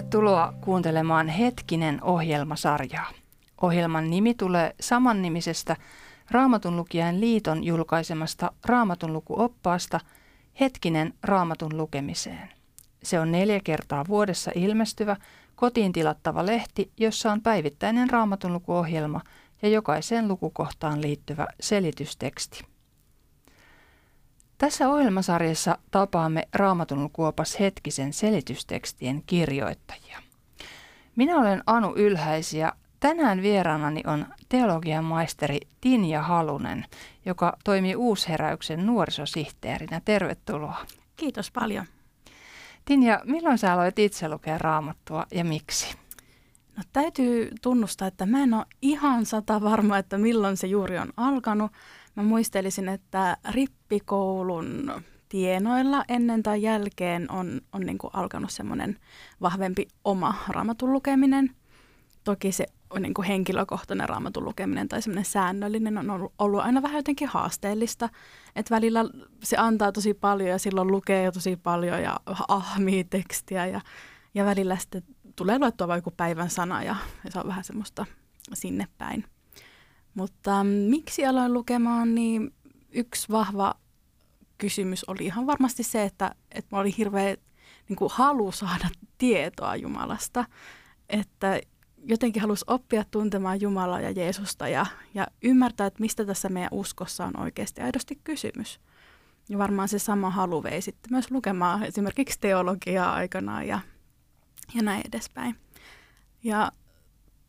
Tervetuloa kuuntelemaan Hetkinen ohjelmasarjaa. Ohjelman nimi tulee samannimisestä Raamatun lukijan liiton julkaisemasta Raamatun lukuoppaasta Hetkinen Raamatun lukemiseen. Se on neljä kertaa vuodessa ilmestyvä kotiin tilattava lehti, jossa on päivittäinen Raamatun lukuohjelma ja jokaiseen lukukohtaan liittyvä selitysteksti. Tässä ohjelmasarjassa tapaamme Raamatun lukuopas hetkisen selitystekstien kirjoittajia. Minä olen Anu Ylhäis ja tänään vieraanani on teologian maisteri Tinja Halunen, joka toimii Uusheräyksen nuorisosihteerinä. Tervetuloa. Kiitos paljon. Tinja, milloin sä aloit itse lukea raamattua ja miksi? No täytyy tunnustaa, että mä en ole ihan sata varma, että milloin se juuri on alkanut. Mä muistelisin, että rippikoulun tienoilla ennen tai jälkeen on, on niin kuin alkanut semmoinen vahvempi oma raamatun lukeminen. Toki se on niin kuin henkilökohtainen raamatun lukeminen tai semmoinen säännöllinen on ollut, ollut aina vähän jotenkin haasteellista. Että välillä se antaa tosi paljon ja silloin lukee jo tosi paljon ja ahmii tekstiä ja, ja välillä sitten tulee luettua vaikka päivän sana ja, ja se on vähän semmoista sinne päin. Mutta miksi aloin lukemaan, niin yksi vahva kysymys oli ihan varmasti se, että, että oli hirveä niin kuin halu saada tietoa Jumalasta. Että jotenkin halusi oppia tuntemaan Jumalaa ja Jeesusta ja, ja ymmärtää, että mistä tässä meidän uskossa on oikeasti aidosti kysymys. Ja varmaan se sama halu vei sitten myös lukemaan esimerkiksi teologiaa aikanaan ja, ja näin edespäin. Ja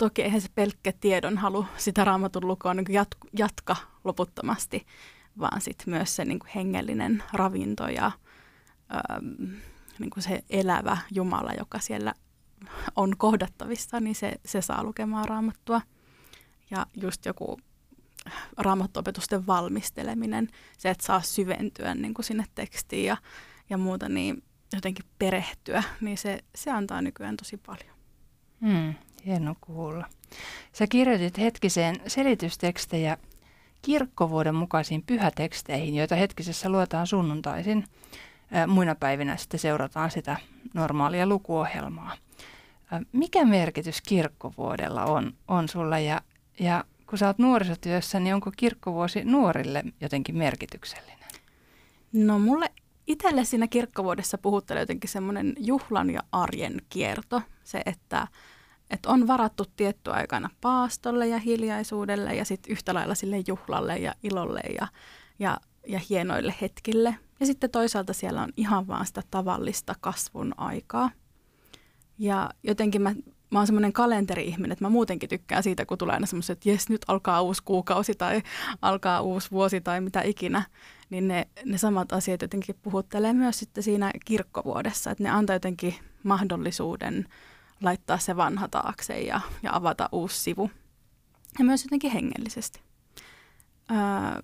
toki eihän se pelkkä tiedon halu sitä raamatun lukua niin jat- jatka loputtomasti, vaan sitten myös se niin kuin hengellinen ravinto ja ähm, niin kuin se elävä Jumala, joka siellä on kohdattavissa, niin se, se saa lukemaan raamattua. Ja just joku raamattuopetusten valmisteleminen, se, että saa syventyä niin kuin sinne tekstiin ja, ja muuta, niin jotenkin perehtyä, niin se, se antaa nykyään tosi paljon. Hmm, hieno kuulla. Sä kirjoitit hetkiseen selitystekstejä kirkkovuoden mukaisiin pyhäteksteihin, joita hetkisessä luetaan sunnuntaisin. Muina päivinä sitten seurataan sitä normaalia lukuohjelmaa. Mikä merkitys kirkkovuodella on, on sulla ja, ja kun sä oot nuorisotyössä, niin onko kirkkovuosi nuorille jotenkin merkityksellinen? No mulle itselle siinä kirkkovuodessa puhuttelee jotenkin semmoinen juhlan ja arjen kierto. Se, että, että on varattu tietty aikana paastolle ja hiljaisuudelle ja sitten yhtä lailla sille juhlalle ja ilolle ja, ja, ja hienoille hetkille. Ja sitten toisaalta siellä on ihan vaan sitä tavallista kasvun aikaa. Ja jotenkin mä, mä oon semmoinen kalenteri-ihminen, että mä muutenkin tykkään siitä, kun tulee aina semmoiset, että jes, nyt alkaa uusi kuukausi tai alkaa uusi vuosi tai mitä ikinä. Niin ne, ne samat asiat jotenkin puhuttelee myös sitten siinä kirkkovuodessa, että ne antaa jotenkin mahdollisuuden laittaa se vanha taakse ja, ja avata uusi sivu. Ja myös jotenkin hengellisesti. Öö,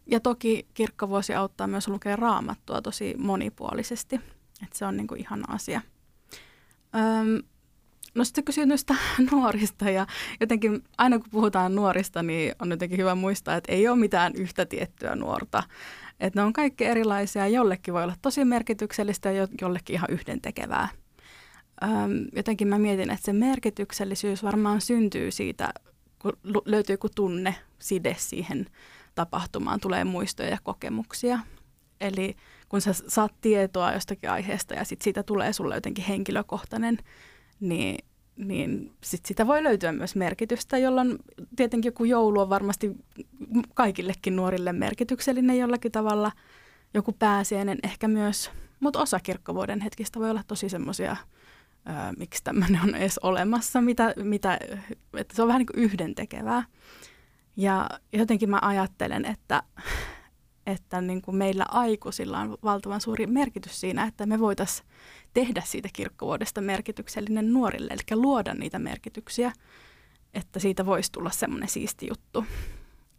ja toki kirkkovuosi auttaa myös lukea raamattua tosi monipuolisesti. Että se on niin kuin ihana asia. Öö, No sitten kysyin noista nuorista ja jotenkin aina kun puhutaan nuorista, niin on jotenkin hyvä muistaa, että ei ole mitään yhtä tiettyä nuorta. Että ne on kaikki erilaisia, jollekin voi olla tosi merkityksellistä ja jollekin ihan yhdentekevää. Jotenkin mä mietin, että se merkityksellisyys varmaan syntyy siitä, kun löytyy joku tunne, side siihen tapahtumaan, tulee muistoja ja kokemuksia. Eli kun sä saat tietoa jostakin aiheesta ja sit siitä tulee sulle jotenkin henkilökohtainen niin, niin sit sitä voi löytyä myös merkitystä, jolloin tietenkin joku joulu on varmasti kaikillekin nuorille merkityksellinen jollakin tavalla. Joku pääsiäinen ehkä myös, mutta osa kirkkovuoden hetkistä voi olla tosi semmoisia, miksi tämmöinen on edes olemassa, mitä, mitä, että se on vähän niin kuin yhdentekevää. Ja jotenkin mä ajattelen, että, että niin kuin meillä aikuisilla on valtavan suuri merkitys siinä, että me voitaisiin tehdä siitä kirkkovuodesta merkityksellinen nuorille, eli luoda niitä merkityksiä, että siitä voisi tulla semmoinen siisti juttu.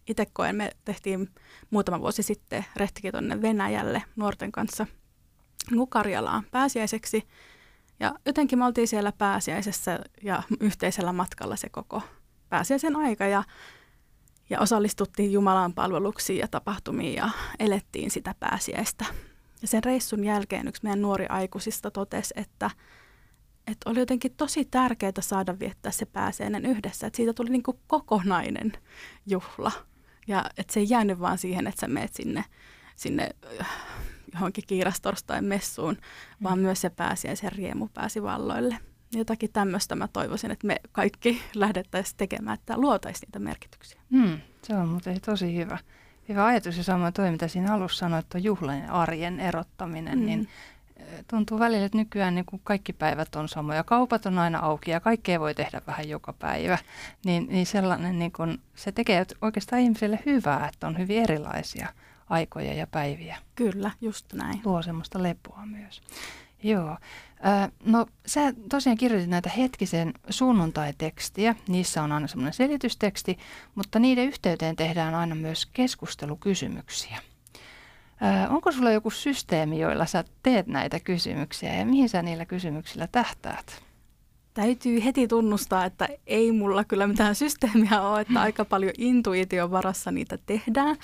Itse koen, me tehtiin muutama vuosi sitten retki tuonne Venäjälle nuorten kanssa Karjalaan pääsiäiseksi. Ja jotenkin me oltiin siellä pääsiäisessä ja yhteisellä matkalla se koko pääsiäisen aika ja, ja osallistuttiin Jumalan palveluksiin ja tapahtumiin ja elettiin sitä pääsiäistä ja sen reissun jälkeen yksi meidän nuori aikuisista totesi, että, että oli jotenkin tosi tärkeää saada viettää se pääsiäinen yhdessä. Että siitä tuli niin kuin kokonainen juhla. Ja että se ei jäänyt vaan siihen, että sä meet sinne, sinne johonkin kiirastorstain messuun, mm. vaan myös se pääsiäisen riemu pääsi valloille. Jotakin tämmöistä mä toivoisin, että me kaikki lähdettäisiin tekemään, että luotaisiin niitä merkityksiä. Mm, se on muuten tosi hyvä. Hyvä ajatus ja samoin toi, mitä siinä alussa sanoit, että juhlan ja arjen erottaminen, mm. niin tuntuu välillä, että nykyään niin kuin kaikki päivät on samoja. Kaupat on aina auki ja kaikkea voi tehdä vähän joka päivä. Niin, niin sellainen, niin kuin, se tekee oikeastaan ihmiselle hyvää, että on hyvin erilaisia aikoja ja päiviä. Kyllä, just näin. Luo semmoista lepoa myös. Joo. No sä tosiaan kirjoitit näitä hetkisen sunnuntai-tekstiä. Niissä on aina semmoinen selitysteksti, mutta niiden yhteyteen tehdään aina myös keskustelukysymyksiä. Onko sulla joku systeemi, joilla sä teet näitä kysymyksiä ja mihin sä niillä kysymyksillä tähtäät? Täytyy heti tunnustaa, että ei mulla kyllä mitään systeemiä ole, että aika paljon intuition varassa niitä tehdään.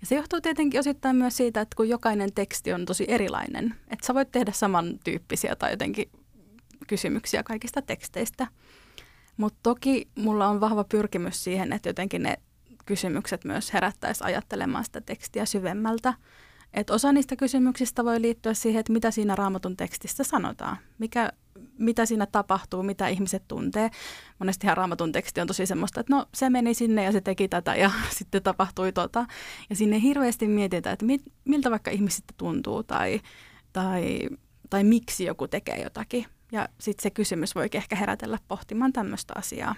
Ja se johtuu tietenkin osittain myös siitä, että kun jokainen teksti on tosi erilainen, että sä voit tehdä samantyyppisiä tai jotenkin kysymyksiä kaikista teksteistä. Mutta toki mulla on vahva pyrkimys siihen, että jotenkin ne kysymykset myös herättäisi ajattelemaan sitä tekstiä syvemmältä. Et osa niistä kysymyksistä voi liittyä siihen, että mitä siinä raamatun tekstissä sanotaan, mikä, mitä siinä tapahtuu, mitä ihmiset tuntee. Monestihan raamatun teksti on tosi semmoista, että no se meni sinne ja se teki tätä ja sitten tapahtui tota. Ja sinne hirveästi mietitään, että mit, miltä vaikka ihmisistä tuntuu tai, tai, tai miksi joku tekee jotakin. Ja sitten se kysymys voi ehkä herätellä pohtimaan tämmöistä asiaa.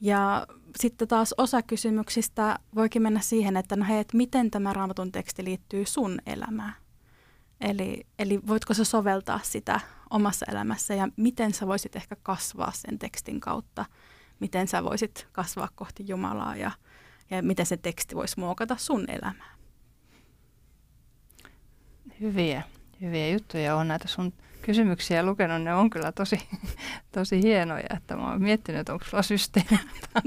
Ja sitten taas osa kysymyksistä voikin mennä siihen, että no hei, että miten tämä raamatun teksti liittyy sun elämään. Eli, eli voitko sä soveltaa sitä omassa elämässä ja miten sä voisit ehkä kasvaa sen tekstin kautta. Miten sä voisit kasvaa kohti Jumalaa ja, ja miten se teksti voisi muokata sun elämää. Hyviä, hyviä juttuja on näitä sun kysymyksiä lukenut, ne on kyllä tosi, tosi hienoja, että mä oon miettinyt, että onko sulla systeemi.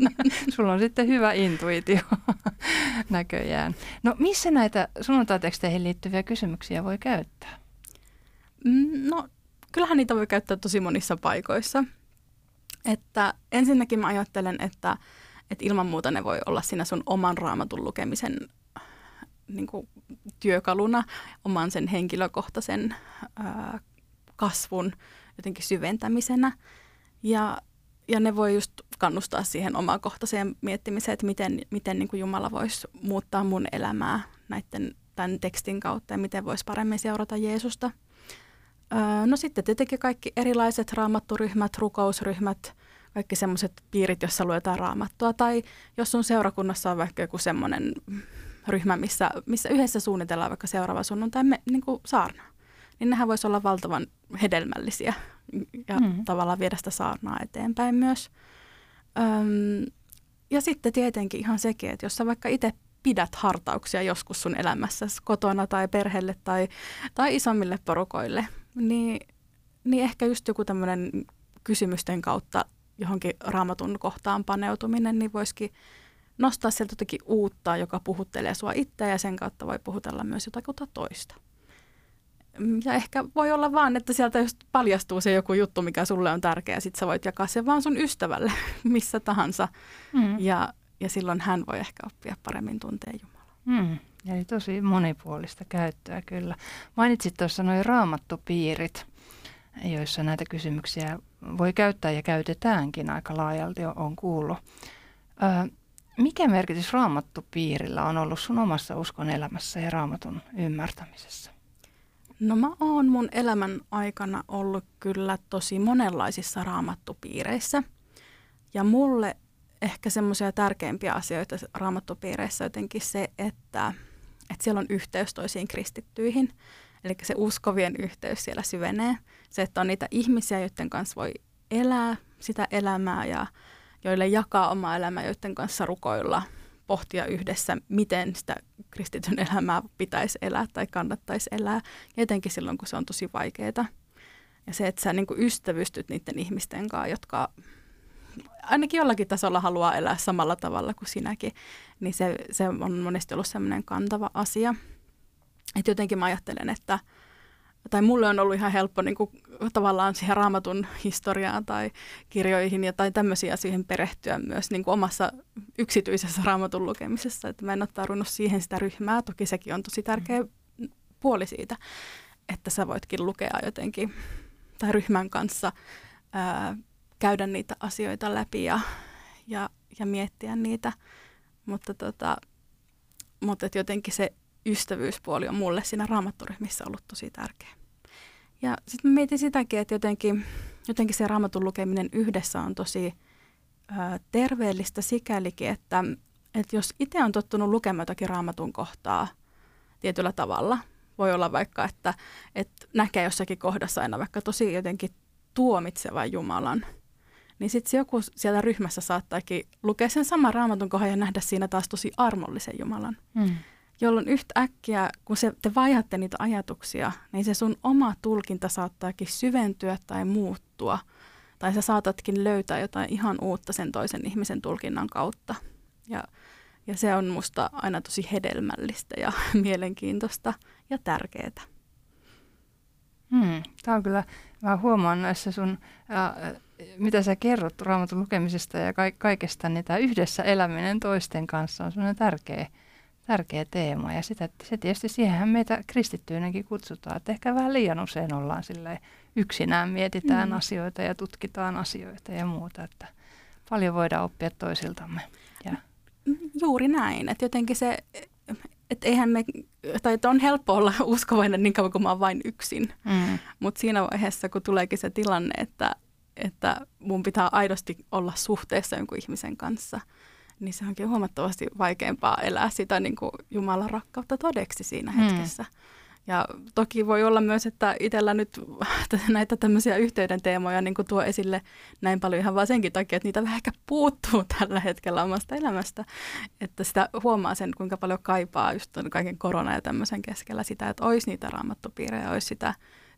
sulla on sitten hyvä intuitio näköjään. No missä näitä sunnuntaiteksteihin liittyviä kysymyksiä voi käyttää? Mm, no kyllähän niitä voi käyttää tosi monissa paikoissa. Että ensinnäkin mä ajattelen, että, että ilman muuta ne voi olla siinä sun oman raamatun lukemisen niin kuin työkaluna, oman sen henkilökohtaisen ää, kasvun jotenkin syventämisenä. Ja, ja ne voi just kannustaa siihen omakohtaiseen miettimiseen, että miten, miten niin kuin Jumala voisi muuttaa mun elämää näiden, tämän tekstin kautta ja miten voisi paremmin seurata Jeesusta. No sitten tietenkin kaikki erilaiset raamatturyhmät, rukousryhmät, kaikki semmoiset piirit, joissa luetaan raamattua. Tai jos sun seurakunnassa on vaikka joku semmoinen ryhmä, missä, missä yhdessä suunnitellaan vaikka seuraava sunnuntai niin kuin saarna niin nehän voisi olla valtavan hedelmällisiä ja mm. tavallaan viedä sitä saarnaa eteenpäin myös. Öm, ja sitten tietenkin ihan sekin, että jos sä vaikka itse pidät hartauksia joskus sun elämässä kotona tai perheelle tai, tai isommille porukoille, niin, niin ehkä just joku tämmöinen kysymysten kautta johonkin raamatun kohtaan paneutuminen, niin voisikin nostaa sieltä jotakin uutta, joka puhuttelee sua itseä ja sen kautta voi puhutella myös jotakin toista. Ja ehkä voi olla vaan, että sieltä just paljastuu se joku juttu, mikä sulle on tärkeä. Sitten sä voit jakaa sen vaan sun ystävälle missä tahansa. Mm. Ja, ja silloin hän voi ehkä oppia paremmin tuntea Jumalaa. Mm. Eli tosi monipuolista käyttöä kyllä. Mainitsit tuossa noin raamattupiirit, joissa näitä kysymyksiä voi käyttää ja käytetäänkin aika laajalti, on kuullut. Ö, mikä merkitys raamattupiirillä on ollut sun omassa uskon elämässä ja raamatun ymmärtämisessä? No mä oon mun elämän aikana ollut kyllä tosi monenlaisissa raamattupiireissä. Ja mulle ehkä semmoisia tärkeimpiä asioita raamattupiireissä jotenkin se, että, että siellä on yhteys toisiin kristittyihin. Eli se uskovien yhteys siellä syvenee. Se, että on niitä ihmisiä, joiden kanssa voi elää sitä elämää ja joille jakaa oma elämä, joiden kanssa rukoilla – pohtia yhdessä, miten sitä kristityn elämää pitäisi elää tai kannattaisi elää, etenkin silloin, kun se on tosi vaikeaa. Ja se, että sä niin ystävystyt niiden ihmisten kanssa, jotka ainakin jollakin tasolla haluaa elää samalla tavalla kuin sinäkin, niin se, se on monesti ollut sellainen kantava asia. Että jotenkin mä ajattelen, että tai mulle on ollut ihan helppo niin kuin tavallaan siihen raamatun historiaan tai kirjoihin ja, tai tämmöisiä siihen perehtyä myös niin kuin omassa yksityisessä raamatun lukemisessa. Että mä en ole tarvinnut siihen sitä ryhmää. Toki sekin on tosi tärkeä puoli siitä, että sä voitkin lukea jotenkin tai ryhmän kanssa ää, käydä niitä asioita läpi ja, ja, ja miettiä niitä. Mutta, tota, mutta et jotenkin se ystävyyspuoli on mulle siinä raamatturyhmissä ollut tosi tärkeä. Ja sitten mietin sitäkin, että jotenkin, jotenkin se raamatun lukeminen yhdessä on tosi ö, terveellistä sikälikin, että, että jos itse on tottunut lukemaan jotakin raamatun kohtaa tietyllä tavalla, voi olla vaikka, että, että näkee jossakin kohdassa aina vaikka tosi jotenkin tuomitsevan Jumalan, niin sitten joku siellä ryhmässä saattaakin lukea sen saman raamatun kohdan ja nähdä siinä taas tosi armollisen Jumalan. Mm jolloin yhtäkkiä, kun se, te vaihatte niitä ajatuksia, niin se sun oma tulkinta saattaakin syventyä tai muuttua. Tai sä saatatkin löytää jotain ihan uutta sen toisen ihmisen tulkinnan kautta. Ja, ja se on musta aina tosi hedelmällistä ja mielenkiintoista ja tärkeää. Hmm, Tämä on kyllä, mä huomaan näissä sun, äh, mitä sä kerrot raamatun lukemisesta ja ka- kaikesta, niin tämä yhdessä eläminen toisten kanssa on sellainen tärkeä tärkeä teema. Ja sitä, se tietysti siihenhän meitä kristittyinenkin kutsutaan, että ehkä vähän liian usein ollaan sille yksinään, mietitään mm. asioita ja tutkitaan asioita ja muuta, että paljon voidaan oppia toisiltamme. Ja. Juuri näin, että jotenkin se, että eihän me, tai että on helppo olla uskovainen niin kauan kuin mä oon vain yksin, mm. mutta siinä vaiheessa, kun tuleekin se tilanne, että, että mun pitää aidosti olla suhteessa jonkun ihmisen kanssa – niin se onkin huomattavasti vaikeampaa elää sitä niin kuin Jumalan rakkautta todeksi siinä hmm. hetkessä. Ja toki voi olla myös, että itsellä nyt näitä tämmöisiä yhteyden teemoja niin kuin tuo esille näin paljon ihan vaan senkin takia, että niitä vähän ehkä puuttuu tällä hetkellä omasta elämästä. Että sitä huomaa sen, kuinka paljon kaipaa just kaiken korona ja tämmöisen keskellä sitä, että olisi niitä raamattupiirejä, olisi sitä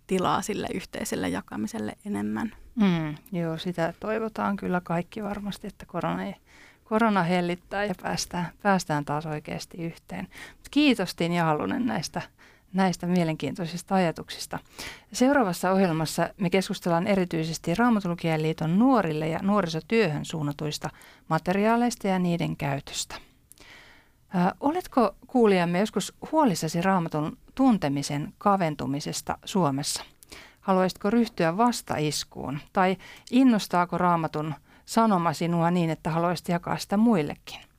tilaa sille yhteiselle jakamiselle enemmän. Mm, joo, sitä toivotaan kyllä kaikki varmasti, että korona ei korona hellittää ja päästään, päästään taas oikeasti yhteen. Kiitos Tiina Hallunen näistä, näistä mielenkiintoisista ajatuksista. Seuraavassa ohjelmassa me keskustellaan erityisesti Raamatulukien liiton nuorille ja nuorisotyöhön suunnatuista materiaaleista ja niiden käytöstä. Ö, oletko kuulijamme joskus huolissasi raamatun tuntemisen kaventumisesta Suomessa? Haluaisitko ryhtyä vastaiskuun tai innostaako raamatun sanoma sinua niin, että haluaisit jakaa sitä muillekin.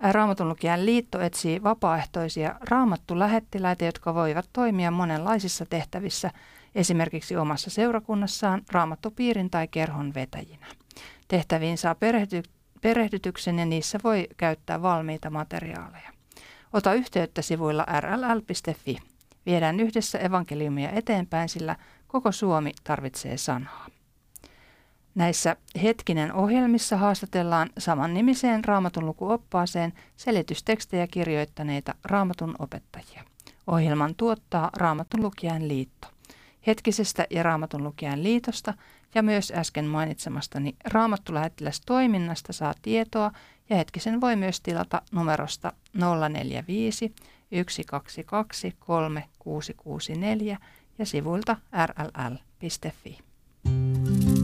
Raamatun lukijan liitto etsii vapaaehtoisia raamattulähettiläitä, jotka voivat toimia monenlaisissa tehtävissä, esimerkiksi omassa seurakunnassaan raamattupiirin tai kerhon vetäjinä. Tehtäviin saa perehdy- perehdytyksen ja niissä voi käyttää valmiita materiaaleja. Ota yhteyttä sivuilla rll.fi. Viedään yhdessä evankeliumia eteenpäin, sillä koko Suomi tarvitsee sanaa. Näissä hetkinen ohjelmissa haastatellaan saman nimiseen raamatun lukuoppaaseen selitystekstejä kirjoittaneita raamatun opettajia. Ohjelman tuottaa Raamatun lukijan liitto. Hetkisestä ja Raamatun lukijan liitosta ja myös äsken mainitsemastani raamattulähettilästoiminnasta saa tietoa ja hetkisen voi myös tilata numerosta 045 122 3664 ja sivuilta rll.fi. thank you